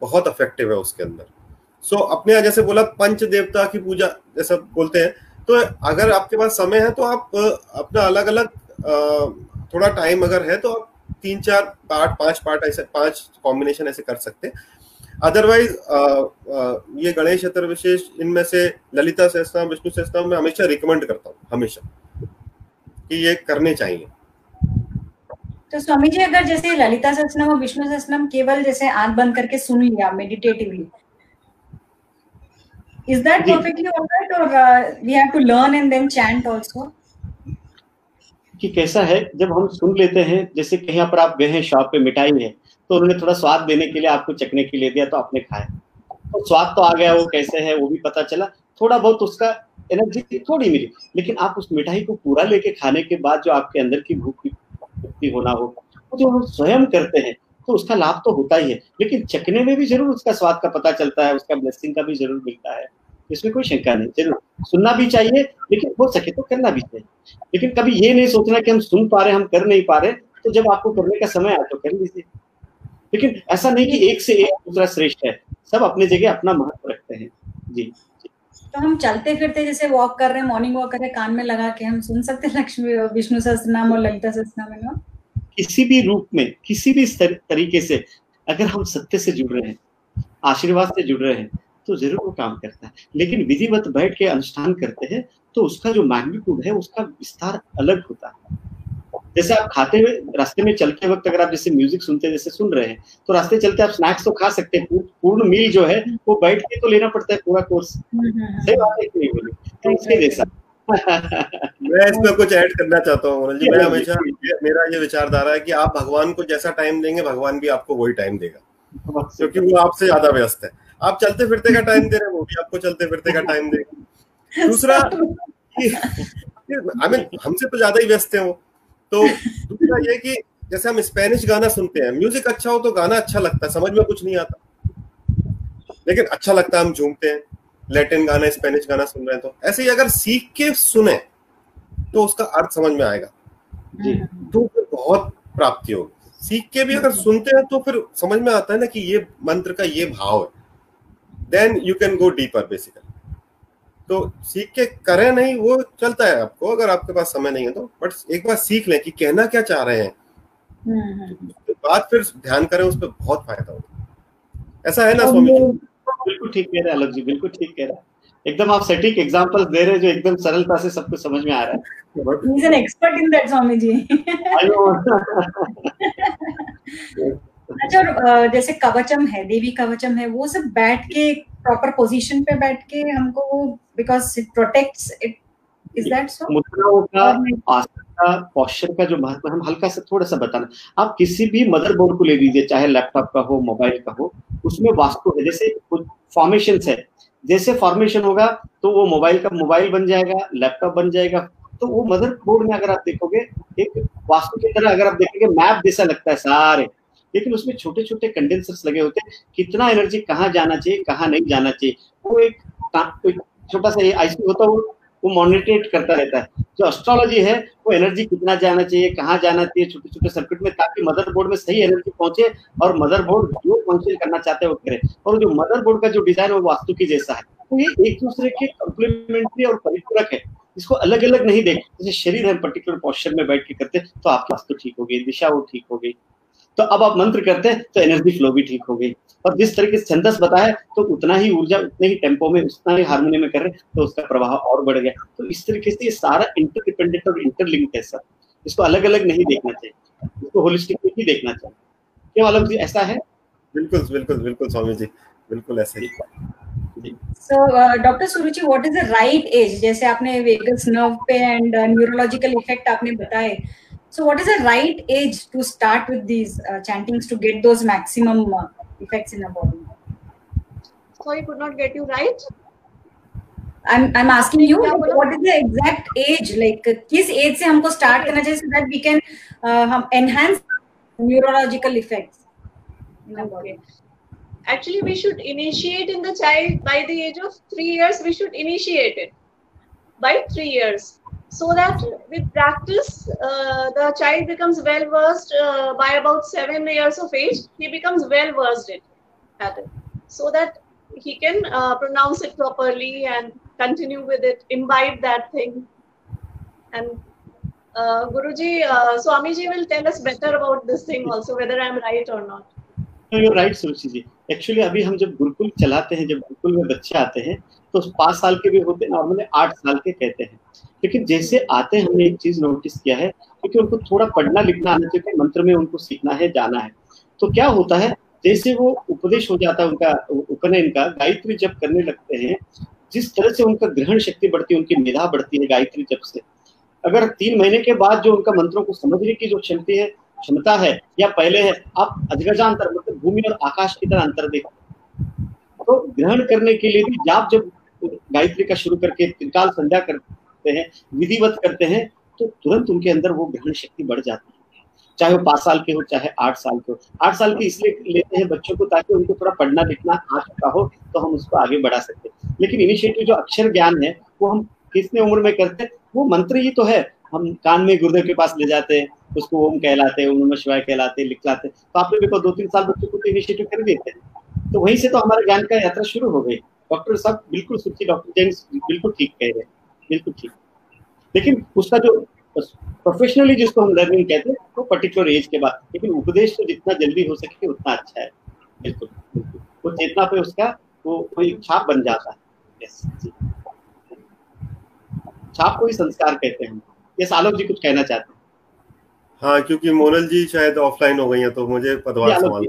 D: बहुत अफेक्टिव है उसके अंदर। सो so, अपने जैसे बोला पंच देवता की पूजा जैसा बोलते हैं तो अगर आपके पास समय है तो आप अपना अलग अलग थोड़ा टाइम अगर है तो आप तीन चार पार्ट पाँच पार्ट ऐसे पाँच कॉम्बिनेशन ऐसे कर सकते हैं। अदरवाइज़ ये गणेश चतुर्विशेष इनमें से ललिता सहस्त्रनाम विष्णु सहस्त्रनाम मैं हमेशा रिकमेंड करता हूँ हमेशा कि ये करने चाहिए।
A: तो स्वामी जी अगर जैसे ललिता सहस्त्रनाम और विष्णु सहस्त्रनाम केवल जैसे आँख बंद करके सुन लिया meditatively is that perfectly all right? Or uh, we have to learn and then chant also?
B: कि कैसा है, जब हम सुन लेते हैं, जैसे कहीं पर आप गए हैं शॉप पे मिठाई है तो उन्होंने थोड़ा स्वाद देने के लिए आपको चखने के लिए दिया तो आपने खाया। तो स्वाद तो आ गया, वो कैसे है, वो भी पता चला। थोड़ा बहुत उसका एनर्जी थोड़ी मिली, लेकिन आप उस मिठाई को पूरा लेके खाने के बाद जो आपके अंदर की भूख की होना हो, वो जो हम स्वयं करते हैं तो उसका लाभ तो होता ही है। लेकिन चखने में भी ज़रूर उसका स्वाद का पता चलता है, उसका ब्लेसिंग का भी ज़रूर मिलता है। इसमें कोई शंका नहीं ज़रूर सुनना भी चाहिए लेकिन हो सके तो करना भी चाहिए। लेकिन कभी ये नहीं सोचना कि हम सुन पा रहे हम कर नहीं पा रहे तो जब आपको करने का समय आए तो कर लीजिए। लेकिन ऐसा नहीं कि एक से एक दूसरा श्रेष्ठ है सब अपनी जगह अपना महत्व रखते हैं। जी।
A: तो हम चलते फिरते जैसे वॉक कर रहे हैं मॉर्निंग वॉक कर रहे हैं कान में लगा के हम सुन सकते हैं लक्ष्मी विष्णु सहस्त्रनाम और ललिता सहस्त्रनाम
B: किसी भी रूप में किसी भी तरीके से अगर हम सत्य से जुड़ रहे हैं आशीर्वाद से जुड़ रहे हैं तो ज़रूर वो काम करता है। लेकिन विधिवत बैठ के अनुष्ठान करते हैं तो उसका जो मैग्नीट्यूड है उसका विस्तार अलग होता है। जैसे आप खाते हुए रास्ते में चलते वक्त अगर आप जैसे म्यूज़िक सुनते जैसे सुन रहे हैं तो रास्ते चलते आप स्नैक्स तो खा सकते हैं पूर्ण मील जो है वो बैठ के तो लेना पड़ता है पूरा कोर्स सही बात है नहीं बोली? तो उसके जैसा।
D: मैं इसमें कुछ ऐड करना चाहता हूँ जी। मैं हमेशा मेरा ये विचारधारा है कि आप भगवान को जैसा टाइम देंगे भगवान भी आपको वही टाइम देगा। क्योंकि वो आपसे ज़्यादा व्यस्त है। आप चलते फिरते का टाइम दे रहे हैं वो भी आपको चलते फिरते का टाइम देगा दूसरा आई मीन हमसे तो ज़्यादा ही व्यस्त है वो। तो दूसरा ये कि जैसे हम स्पेनिश गाना सुनते हैं म्यूज़िक अच्छा हो तो गाना अच्छा लगता है समझ में कुछ नहीं आता। लेकिन अच्छा लगता है हम झूमते हैं लैटिन गाना स्पेनिश गाना सुन रहे हैं तो। ऐसे ही अगर सीख के सुने तो उसका अर्थ समझ में आएगा। जी। तो फिर बहुत प्राप्ति होगी। सीख के भी अगर सुनते हैं तो फिर समझ में आता है ना कि ये मंत्र का ये भाव है। Then you can go deeper basically तो सीख के करें नहीं वो चलता है आपको अगर आपके पास समय नहीं है तो। बट एक बार सीख लें कि कहना क्या चाह रहे हैं। तो बात फिर ध्यान करें उस पर बहुत फ़ायदा होता है ऐसा है ना स्वामी जी?
B: बिल्कुल ठीक कह रहे हैं अलग जी बिल्कुल ठीक कह रहे हैं। एकदम आप सटीक एग्जांपल्स दे रहे हैं जो एकदम सरलता से सबको समझ में आ रहा है।
A: Expert in that Swami ji. अच्छा जैसे कवचम है देवी कवचम है वो सब बैठ के प्रॉपर पोजीशन पे बैठ के हमको because it protects it is that so मुद्राओं का
B: आसन का पोस्चर का जो महत्व हम हल्का सा थोड़ा सा बताना। आप किसी भी मदरबोर्ड को ले लीजिए चाहे लैपटॉप का हो मोबाइल का हो उसमें वास्तु है जैसे कुछ फॉर्मेशन है। जैसे फॉर्मेशन होगा तो वो मोबाइल का मोबाइल बन जाएगा लैपटॉप बन जाएगा। तो वो मदर बोर्ड में अगर आप देखोगे एक वास्तु की तरह अगर आप देखेंगे मैप जैसा लगता है सारे। लेकिन उसमें छोटे छोटे कंडेंसर्स लगे होते हैं, कितना एनर्जी कहाँ जाना चाहिए, कहाँ नहीं जाना चाहिए। वो एक छोटा सा आईसी होता है, वो मॉनिटरेट करता रहता है। जो एस्ट्रोलॉजी है, वो एनर्जी कितना जाना चाहिए, कहाँ जाना चाहिए छोटे छोटे सर्किट में, ताकि मदरबोर्ड में सही एनर्जी पहुँचे और मदरबोर्ड जो फ़ंक्शन करना चाहते हैं, वो करे। और जो मदरबोर्ड का जो डिज़ाइन है, वो वास्तु की जैसा है। तो ये एक दूसरे के कॉम्प्लीमेंट्री और परिपूरक है। इसको अलग अलग नहीं देख, जैसे शरीर है पर्टिकुलर पॉस्चर में बैठ के करते तो आपकी वास्तु ठीक हो गई दिशा वो ठीक हो गई तो अब आप मंत्र करते हैं तो एनर्जी फ्लो भी ठीक हो गई और जिस तरीके से छंदस बताया तो उतना ही ऊर्जा उतने ही टेंपो में उतना ही हारमोनी में कर रहे तो उसका प्रभाव और बढ़ गया। तो इस तरीके से ये सारा इंटरडिपेंडेंट और इंटरलिंक्ड है सर इसको अलग अलग नहीं देखना चाहिए। इसको होलिस्टिक ही देखना चाहिए। क्या अलग जी ऐसा है?
D: बिल्कुल बिल्कुल बिल्कुल स्वामी जी। बिल्कुल ऐसा ही।
A: So doctor Suruchi what is the right age जैसे आपने वेगस नर्व पे एंड न्यूरोलॉजिकल इफ़ेक्ट आपने बताए। So, what is the right age to start with these uh, chantings to get those maximum uh, effects in the body?
C: Sorry, could not get you right.
A: I'm I'm asking you what is the exact age like किस age से हमको start करना चाहिए so that we can uh, हम enhance neurological effects.
C: Okay. Actually, we should initiate in the child by the age of three years. We should initiate it by three years, so that with practice, uh, the child becomes well versed. Uh, by about seven years of age, he becomes well versed it, at it, so that he can uh, pronounce it properly and continue with it, imbibe that thing, and uh, Guruji, uh, Swamiji will tell us better about this thing also, whether I'm right or not.
B: No, you're right, Suruchi ji actually अभी हम जब गुरुकुल चलाते हैं जब गुरुकुल में बच्चे आते हैं तो पाँच साल के भी होते हैं नॉर्मली आठ साल के कहते हैं। लेकिन जैसे आते हैं, हमने एक चीज़ नोटिस किया है, क्योंकि उनको थोड़ा पढ़ना लिखना आना चाहिए मंत्र में उनको सीखना है, जाना है। तो क्या होता है, जैसे वो उपदेश हो जाता है उनका, उपनयन का, गायत्री जब करने लगते हैं, जिस तरह से उनका ग्रहण शक्ति बढ़ती है, उनकी मेधा बढ़ती है गायत्री जब से। अगर तीन महीने के बाद जो उनका मंत्रों को समझने की जो क्षमता है क्षमता है, या पहले है, आप अजगजांतर मतलब भूमि और आकाश की तरह अंतर देखते तो ग्रहण करने के लिए भी, जाप जब गायत्री का शुरू करके त्रिकाल संध्या करते हैं, विधिवत करते हैं तो तुरंत उनके अंदर वो ग्रहण शक्ति बढ़ जाती है। चाहे वो पाँच साल के हो, चाहे आठ साल के हो। आठ साल के इसलिए लेते हैं बच्चों को ताकि उनको थोड़ा पढ़ना लिखना आ चुका हो तो हम उसको आगे बढ़ा सकते लेकिन इनिशिएटिव जो अक्षर ज्ञान है, वो हम कितने उम्र में करते वो मंत्र ही तो है। हम कान में गुरुदेव के पास ले जाते हैं, उसको ओम कहलाते हैं, ओम शिवाय कहलाते लिखलाते तो आपने देखो दो तीन साल बच्चों को तो इनिशिएटिव कर देते हैं। तो वहीं से तो हमारे ज्ञान का यात्रा शुरू हो गई। डॉक्टर साहब बिल्कुल सुची डॉक्टर जेम्स बिल्कुल ठीक कह रहे हैं बिल्कुल ठीक। लेकिन उसका जो प्रोफेशनली जिसको हम लर्निंग कहते हैं वो पर्टिकुलर एज के बाद लेकिन उपदेश तो जितना जल्दी हो सके उतना अच्छा है। बिल्कुल बिल्कुल। वो चेतना पे उसका वो कोई छाप बन जाता है। यस जी। छाप को ही संस्कार कहते हैं। यस आलोक जी कुछ कहना चाहते हैं।
D: हाँ क्योंकि मोनल जी शायद ऑफलाइन हो गई हैं तो मुझे पदवार सवाल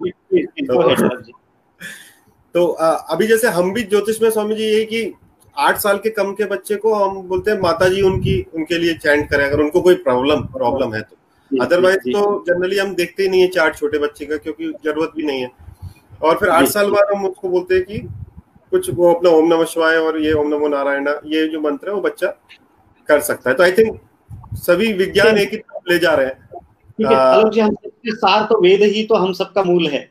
D: तो अभी जैसे हम भी ज्योतिष में स्वामी जी यही कि आठ साल के कम के बच्चे को हम बोलते हैं माता जी उनकी उनके लिए चैंट करें अगर उनको कोई प्रॉब्लम प्रॉब्लम है तो। अदरवाइज़ तो जनरली हम देखते ही नहीं है चार्ट छोटे बच्चे का क्योंकि ज़रूरत भी नहीं है। और फिर आठ साल बाद हम उसको बोलते हैं कि कुछ वो अपना ओम नमः शिवाय और ये ओम नमो नारायण ये जो मंत्र है वो बच्चा कर सकता है। तो आई थिंक सभी विज्ञान एक ही तरफ़ ले जा रहे हैं।
B: ठीक है जी हम सार तो वेद ही तो हम सबका मूल है।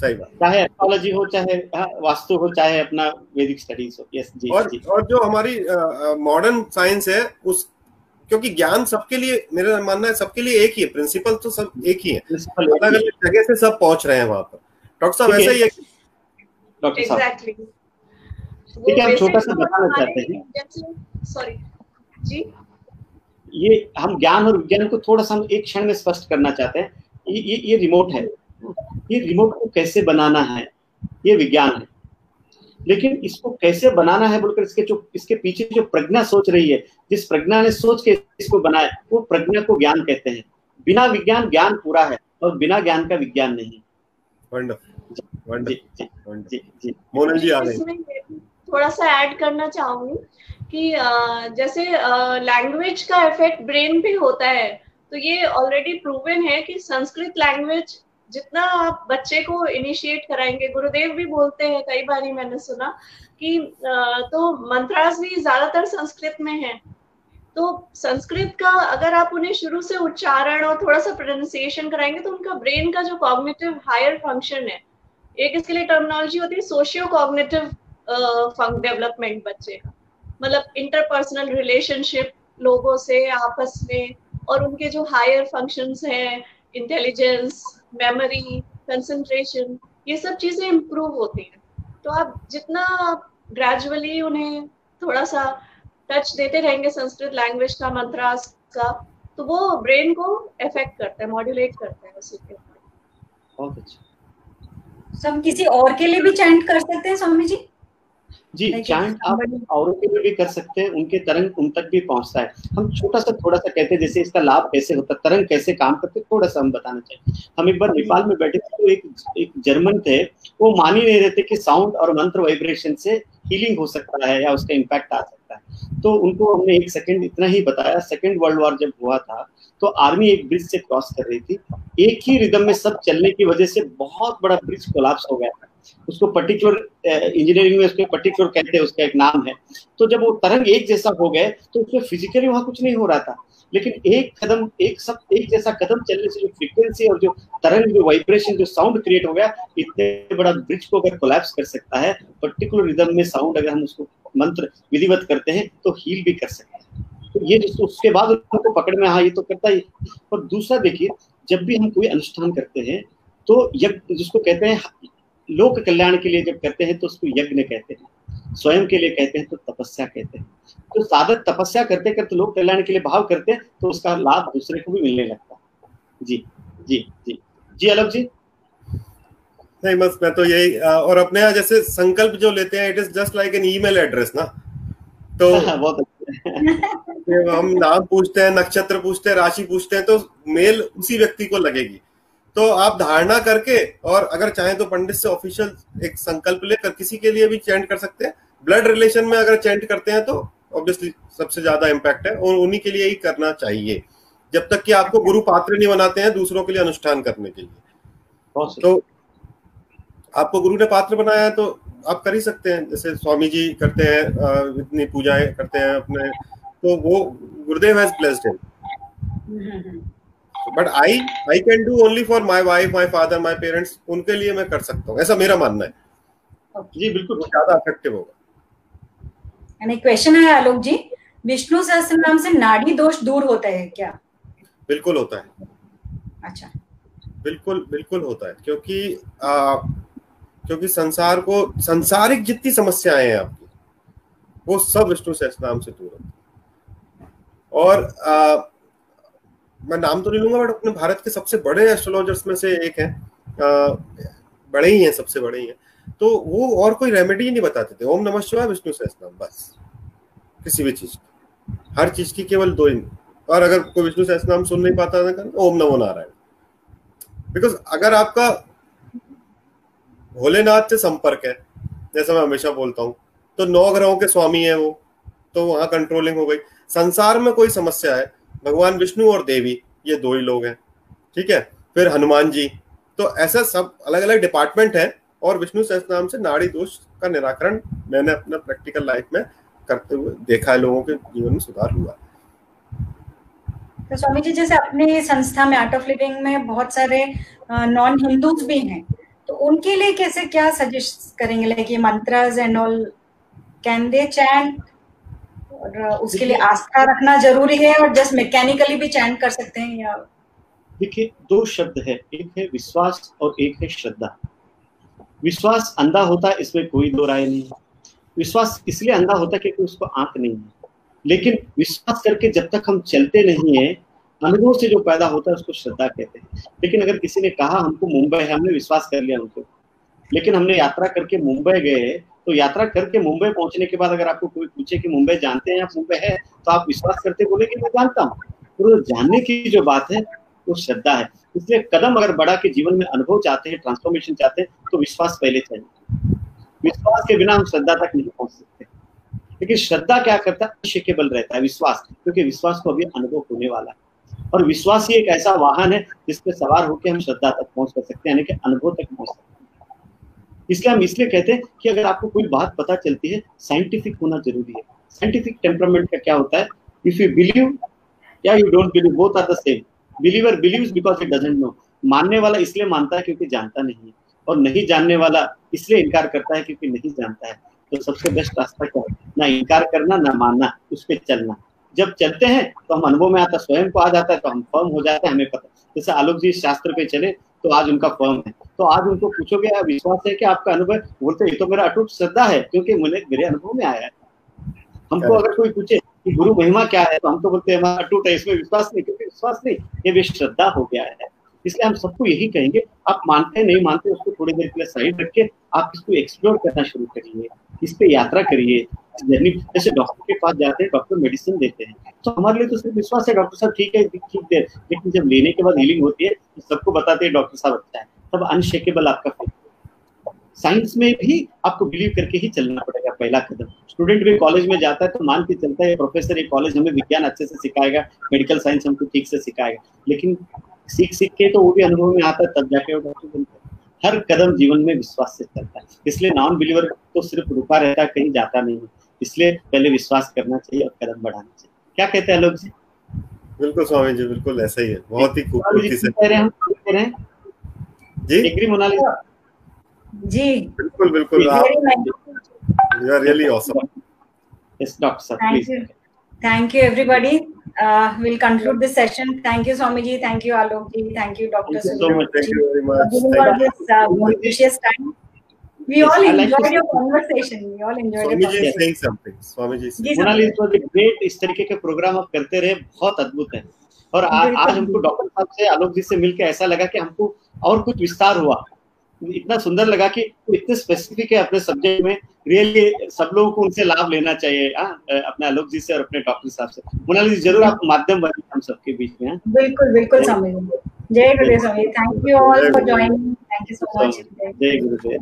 D: सही बात।
B: चाहे एस्ट्रोलॉजी हो चाहे वास्तु हो चाहे अपना वैदिक स्टडीज़ हो यस जी
D: और,
B: जी।
D: और जो हमारी मॉडर्न साइंस है उस क्योंकि ज्ञान सबके लिए मेरा मानना है सबके लिए एक ही है प्रिंसिपल तो सब एक ही है। अलग अलग जगह से सब पहुँच रहे हैं वहाँ पर। डॉक्टर साहब ऐसा ही है
B: डॉक्टर साहब। ठीक है हम छोटा सा बताना चाहते हैं।
C: सॉरी जी?
B: ये हम ज्ञान और विज्ञान को थोड़ा सा हम एक क्षण में स्पष्ट करना चाहते हैं। ये ये, ये रिमोट है। ये रिमोट को कैसे बनाना है? ये विज्ञान है। लेकिन इसको कैसे बनाना है बोलकर इसके जो इसके पीछे जो प्रज्ञा सोच रही है जिस प्रज्ञा ने सोच के इसको बनाया वो प्रज्ञा को ज्ञान कहते हैं। बिना विज्ञान ज्ञान पूरा है और बिना ज्ञान का विज्ञान नहीं।
C: थोड़ा सा ऐड करना चाहूँगी कि जैसे लैंग्वेज का इफ़ेक्ट ब्रेन पे होता है तो ये ऑलरेडी प्रूवन है कि संस्कृत लैंग्वेज जितना आप बच्चे को इनिशिएट कराएँगे, गुरुदेव भी बोलते हैं, कई बार ही मैंने सुना कि तो मंत्रास भी ज़्यादातर संस्कृत में है। तो संस्कृत का अगर आप उन्हें शुरू से उच्चारण और थोड़ा सा प्रोनाउंसिएशन कराएँगे तो उनका ब्रेन का जो कॉग्निटिव हायर फ़ंक्शन है, एक इसके लिए टर्मिनोलॉजी होती है सोशियो कॉग्निटिव डेवलपमेंट बच्चे का। मतलब इंटरपर्सनल रिलेशनशिप लोगों से, आपस में, और उनके जो हायर फ़ंक्शंस हैं इंटेलिजेंस मेमोरी कंसंट्रेशन ये सब चीज़ें इम्प्रूव होती हैं। तो आप जितना ग्रेजुअली उन्हें थोड़ा सा टच देते रहेंगे संस्कृत लैंग्वेज का मंत्रास का तो वो ब्रेन को इफ़ेक्ट करता है मॉड्यूलेट करता है उसी के
B: बहुत अच्छा।
A: सब किसी और के लिए भी चैंट कर सकते हैं स्वामी जी?
B: जी चैंट आप औरों के लिए भी कर सकते हैं उनके तरंग उन तक भी पहुँचता है। हम छोटा सा थोड़ा सा कहते हैं जैसे इसका लाभ कैसे होता है तरंग कैसे काम करते थोड़ा सा हम बताना चाहिए हम एक बार नेपाल में बैठे थे तो एक एक जर्मन थे वो मान ही नहीं रहते कि साउंड और मंत्र वाइब्रेशन से हीलिंग हो सकता है या उसका इम्पैक्ट आ सकता है। तो उनको हमने एक सेकेंड इतना ही बताया सेकेंड वर्ल्ड वॉर जब हुआ था तो आर्मी एक ब्रिज से क्रॉस कर रही थी। एक ही रिदम में सब चलने की वजह से बहुत बड़ा ब्रिज कोलाप्स हो गया था। उसको पर्टिकुलर इंजीनियरिंग में उसको पर्टिकुलर कहते हैं, उसका एक नाम है। तो जब वो तरंग एक जैसा हो गए तो उसमें फिजिकली वहाँ कुछ नहीं हो रहा था। लेकिन एक कदम, एक सब, एक जैसा कदम चलने से जो फ्रीक्वेंसी और जो तरंग, जो वाइब्रेशन जो साउंड क्रिएट हो गया, इतने बड़ा ब्रिज को अगर कोलैप्स कर सकता है पर्टिकुलर रिदम में साउंड अगर हम उसको मंत्र विधिवत करते हैं तो हील भी कर सकते हैं। तो ये उसके बाद उनको पकड़ में हाँ ये तो करता ही और दूसरा देखिए जब भी हम कोई अनुष्ठान करते हैं तो यज्ञ जिसको कहते हैं लोक कल्याण के लिए जब करते हैं तो उसको यज्ञ कहते हैं। स्वयं के लिए कहते हैं तो तपस्या कहते हैं। तो साधक तपस्या करते करते लोक कल्याण के लिए भाव करते हैं तो उसका लाभ दूसरे को भी मिलने लगता है। जी जी जी। जी अलग जी?
D: नहीं बस मैं तो यही और अपने यहाँ जैसे संकल्प जो लेते हैं it is just like an email address ना? तो बहुत अच्छा हम नाम पूछते हैं नक्षत्र पूछते हैं राशि पूछते हैं तो मेल उसी व्यक्ति को लगेगी। तो आप धारणा करके और अगर चाहें तो पंडित से ऑफिशियल एक संकल्प लेकर किसी के लिए भी चेंट कर सकते हैं। ब्लड रिलेशन में अगर चैंट करते हैं तो ऑब्वियसली सबसे ज़्यादा इम्पैक्ट है और उन्हीं के लिए ही करना चाहिए। जब तक कि आपको गुरु पात्र नहीं बनाते हैं दूसरों के लिए अनुष्ठान करने के लिए। तो आपको गुरु ने पात्र बनाया है तो आप कर ही सकते हैं जैसे स्वामी जी करते हैं इतनी पूजाएँ करते हैं अपने तो वो Gurudev has blessed him but I I can do only for my wife my father my parents उनके लिए मैं कर सकता हूँ ऐसा मेरा मानना है। जी बिल्कुल ज़्यादा इफ़ेक्टिव होगा।
A: एंड एक क्वेश्चन है आलोक जी विष्णु सहस्त्र नाम से नाड़ी दोष दूर होता है क्या?
D: बिल्कुल होता है।
A: अच्छा।
D: बिल्कुल बिल्कुल होता है क्योंकि आ, क्योंकि संसार को संसारिक जितनी समस्याएँ हैं आपकी वो सब विष्णु सहस्त्र नाम से दूर होती और आ, मैं नाम तो नहीं लूँगा बट अपने भारत के सबसे बड़े एस्ट्रोलॉजर्स में से एक है। आ, बड़े ही हैं सबसे बड़े ही हैं। तो वो और कोई रेमेडी नहीं बताते थे। ओम नमः शिवाय विष्णु सहस्त्रनाम बस। किसी भी चीज़ हर चीज़ की केवल दो ही। और अगर कोई विष्णु सहस्त्रनाम सुन नहीं पाता था तो ओम नमो नारायण। बिकॉज़ अगर आपका भोलेनाथ से संपर्क है, जैसा मैं हमेशा बोलता हूँ। तो नौ ग्रहों के स्वामी है वो तो वहाँ कंट्रोलिंग हो गई। संसार में कोई समस्या है, भगवान विष्णु और देवी, ये दो ही लोग हैं, ठीक है? फिर हनुमान जी तो ऐसा सब अलग अलग डिपार्टमेंट है, और विष्णु सहस्त्र नाम से नाड़ी दोष का निराकरण मैंने अपना प्रैक्टिकल लाइफ में करते हुए देखा है, लोगों के जीवन में सुधार हुआ।
A: तो स्वामी जी, जैसे अपने संस्था में आर्ट ऑफ़ लिविंग में बहुत सारे नॉन हिंदूज भी हैं तो उनके लिए कैसे क्या सजेस्ट करेंगे? लाइक ये mantras and all can they chant और उसके लिए आस्था रखना ज़रूरी है और जस्ट मैकेनिकली भी चैंट कर सकते हैं या
B: देखिए दो शब्द है। एक है विश्वास और एक है श्रद्धा। विश्वास अंधा होता है इसमें कोई दो राय नहीं विश्वास इसलिए अंधा होता है क्योंकि उसको आँख नहीं है। लेकिन विश्वास करके जब तक हम चलते नहीं है अनुभव से जो पैदा होता है, उसको श्रद्धा कहते हैं। लेकिन अगर किसी ने कहा, हमको मुंबई है, हमने विश्वास कर लिया उनको। लेकिन हमने यात्रा करके मुंबई गए तो यात्रा करके मुंबई पहुँचने के बाद अगर आपको कोई पूछे कि मुंबई जानते हैं या मुंबई है तो आप विश्वास करते बोले कि मैं जानता हूँ। तो जानने की जो बात है, वो श्रद्धा है। इसलिए कदम अगर बड़ा के जीवन में अनुभव चाहते हैं ट्रांसफॉर्मेशन चाहते हैं तो विश्वास पहले चाहिए। विश्वास के बिना हम श्रद्धा तक नहीं पहुँच सकते। लेकिन श्रद्धा क्या करता है? अनशेकेबल रहता है विश्वास, क्योंकि विश्वास को अभी अनुभव होने वाला है। और विश्वास ही एक ऐसा वाहन है जिसपे सवार होकर हम श्रद्धा तक पहुँच कर सकते हैं, यानी कि अनुभव तक पहुँच सकते हैं। इसलिए हम इसलिए कहते हैं कि अगर आपको कोई बात पता चलती है साइंटिफिक होना ज़रूरी है। साइंटिफिक टेम्परामेंट का क्या होता है? इफ़ यू बिलीव या you don't believe both are the same believer believes because it doesn't know मानने वाला इसलिए मानता है क्योंकि जानता नहीं है। और नहीं जानने वाला इसलिए इनकार करता है क्योंकि नहीं जानता है। तो सबसे बेस्ट रास्ता क्या है? ना इनकार करना, ना मानना, उस पर चलना। जब चलते हैं तो हम अनुभव में आता स्वयं को आ जाता है तो हम फर्म हो जाते हैं हमें पता। जैसे आलोक जी शास्त्र पे चले तो आज उनका फर्म है। तो आज उनको पूछोगे विश्वास है कि आपका अनुभव बोलते ये तो मेरा अटूट श्रद्धा है क्योंकि मुझे मेरे अनुभव में आया है। हमको अगर कोई पूछे कि गुरु महिमा क्या है तो हम तो बोलते हैं हमारा अटूट है इसमें विश्वास नहीं क्योंकि विश्वास नहीं ये भी श्रद्धा हो गया है। इसलिए हम सबको यही कहेंगे, आप मानते नहीं मानते उसको थोड़ी देर के लिए साइड रख के आप इसको एक्सप्लोर करना शुरू करिए, इस पे यात्रा करिए जर्नी जैसे डॉक्टर के पास जाते हैं डॉक्टर मेडिसिन देते हैं। तो हमारे लिए तो सिर्फ़ विश्वास है डॉक्टर साहब ठीक है ठीक है, लेकिन जब लेने के बाद हीलिंग होती है तो सबको बताते हैं डॉक्टर साहब अच्छा है, तब अनशेकेबल आपका फेथ साइंस में भी आपको बिलीव करके ही चलना पड़ेगा, पहला कदम। स्टूडेंट भी कॉलेज में जाता है तो मान के चलता है प्रोफेसर ये कॉलेज हमें विज्ञान अच्छे से सिखाएगा मेडिकल साइंस हमको ठीक से सिखाएगा। लेकिन सीख सीख के तो वो भी अनुभव में आता है तब जाके वो डॉक्टर बनता है। हर कदम जीवन में विश्वास से चलता है। इसलिए नॉन बिलीवर तो सिर्फ़ रुका रहता है कहीं जाता नहीं है। इसलिए पहले विश्वास करना चाहिए और कदम बढ़ाना चाहिए। क्या कहते हैं लोग जी?
D: बिल्कुल स्वामी जी बिल्कुल ऐसा ही है। बहुत ही खूबसूरती से।
B: कह रहे हैं कह रहे हैं?
D: जी?
B: एग्री मोनालिसा
A: जी।
D: बिल्कुल बिल्कुल। You are really
B: awesome yes doctor
A: Thank please. Thank you, everybody. Uh, we'll conclude this session. Thank you, Swamiji. Thank you, Alok ji. Thank you, Dr.
B: Thank you so much.
D: Thank you very
A: for
D: much
A: giving
D: thank
A: all this uh, precious time. We
B: Yes,
A: all
B: like
A: enjoyed
B: to-
A: your conversation. We all enjoyed
D: Swami
A: your
D: ji
B: Yes.
D: Saying something Swami ji
A: ji,
B: Monalisa great इस तरीके के programme आप करते रहे बहुत अद्भुत है और आ, आज हमको डॉक्टर साहब से आलोक जी से मिलकर ऐसा लगा कि हमको और कुछ विस्तार हुआ इतना सुंदर लगा कि तो इतने स्पेसिफिक है अपने सब्जेक्ट में। रियली सब लोगों को उनसे लाभ लेना चाहिए आ, अपने आलोक जी से और अपने डॉक्टर साहब से। मोनाली जी ज़रूर आप माध्यम बने हम सबके बीच में हाँ।
A: बिल्कुल बिल्कुल समझ जय Gurudev Swami thank you all for joining thank you so much
B: जय गुरुदेव।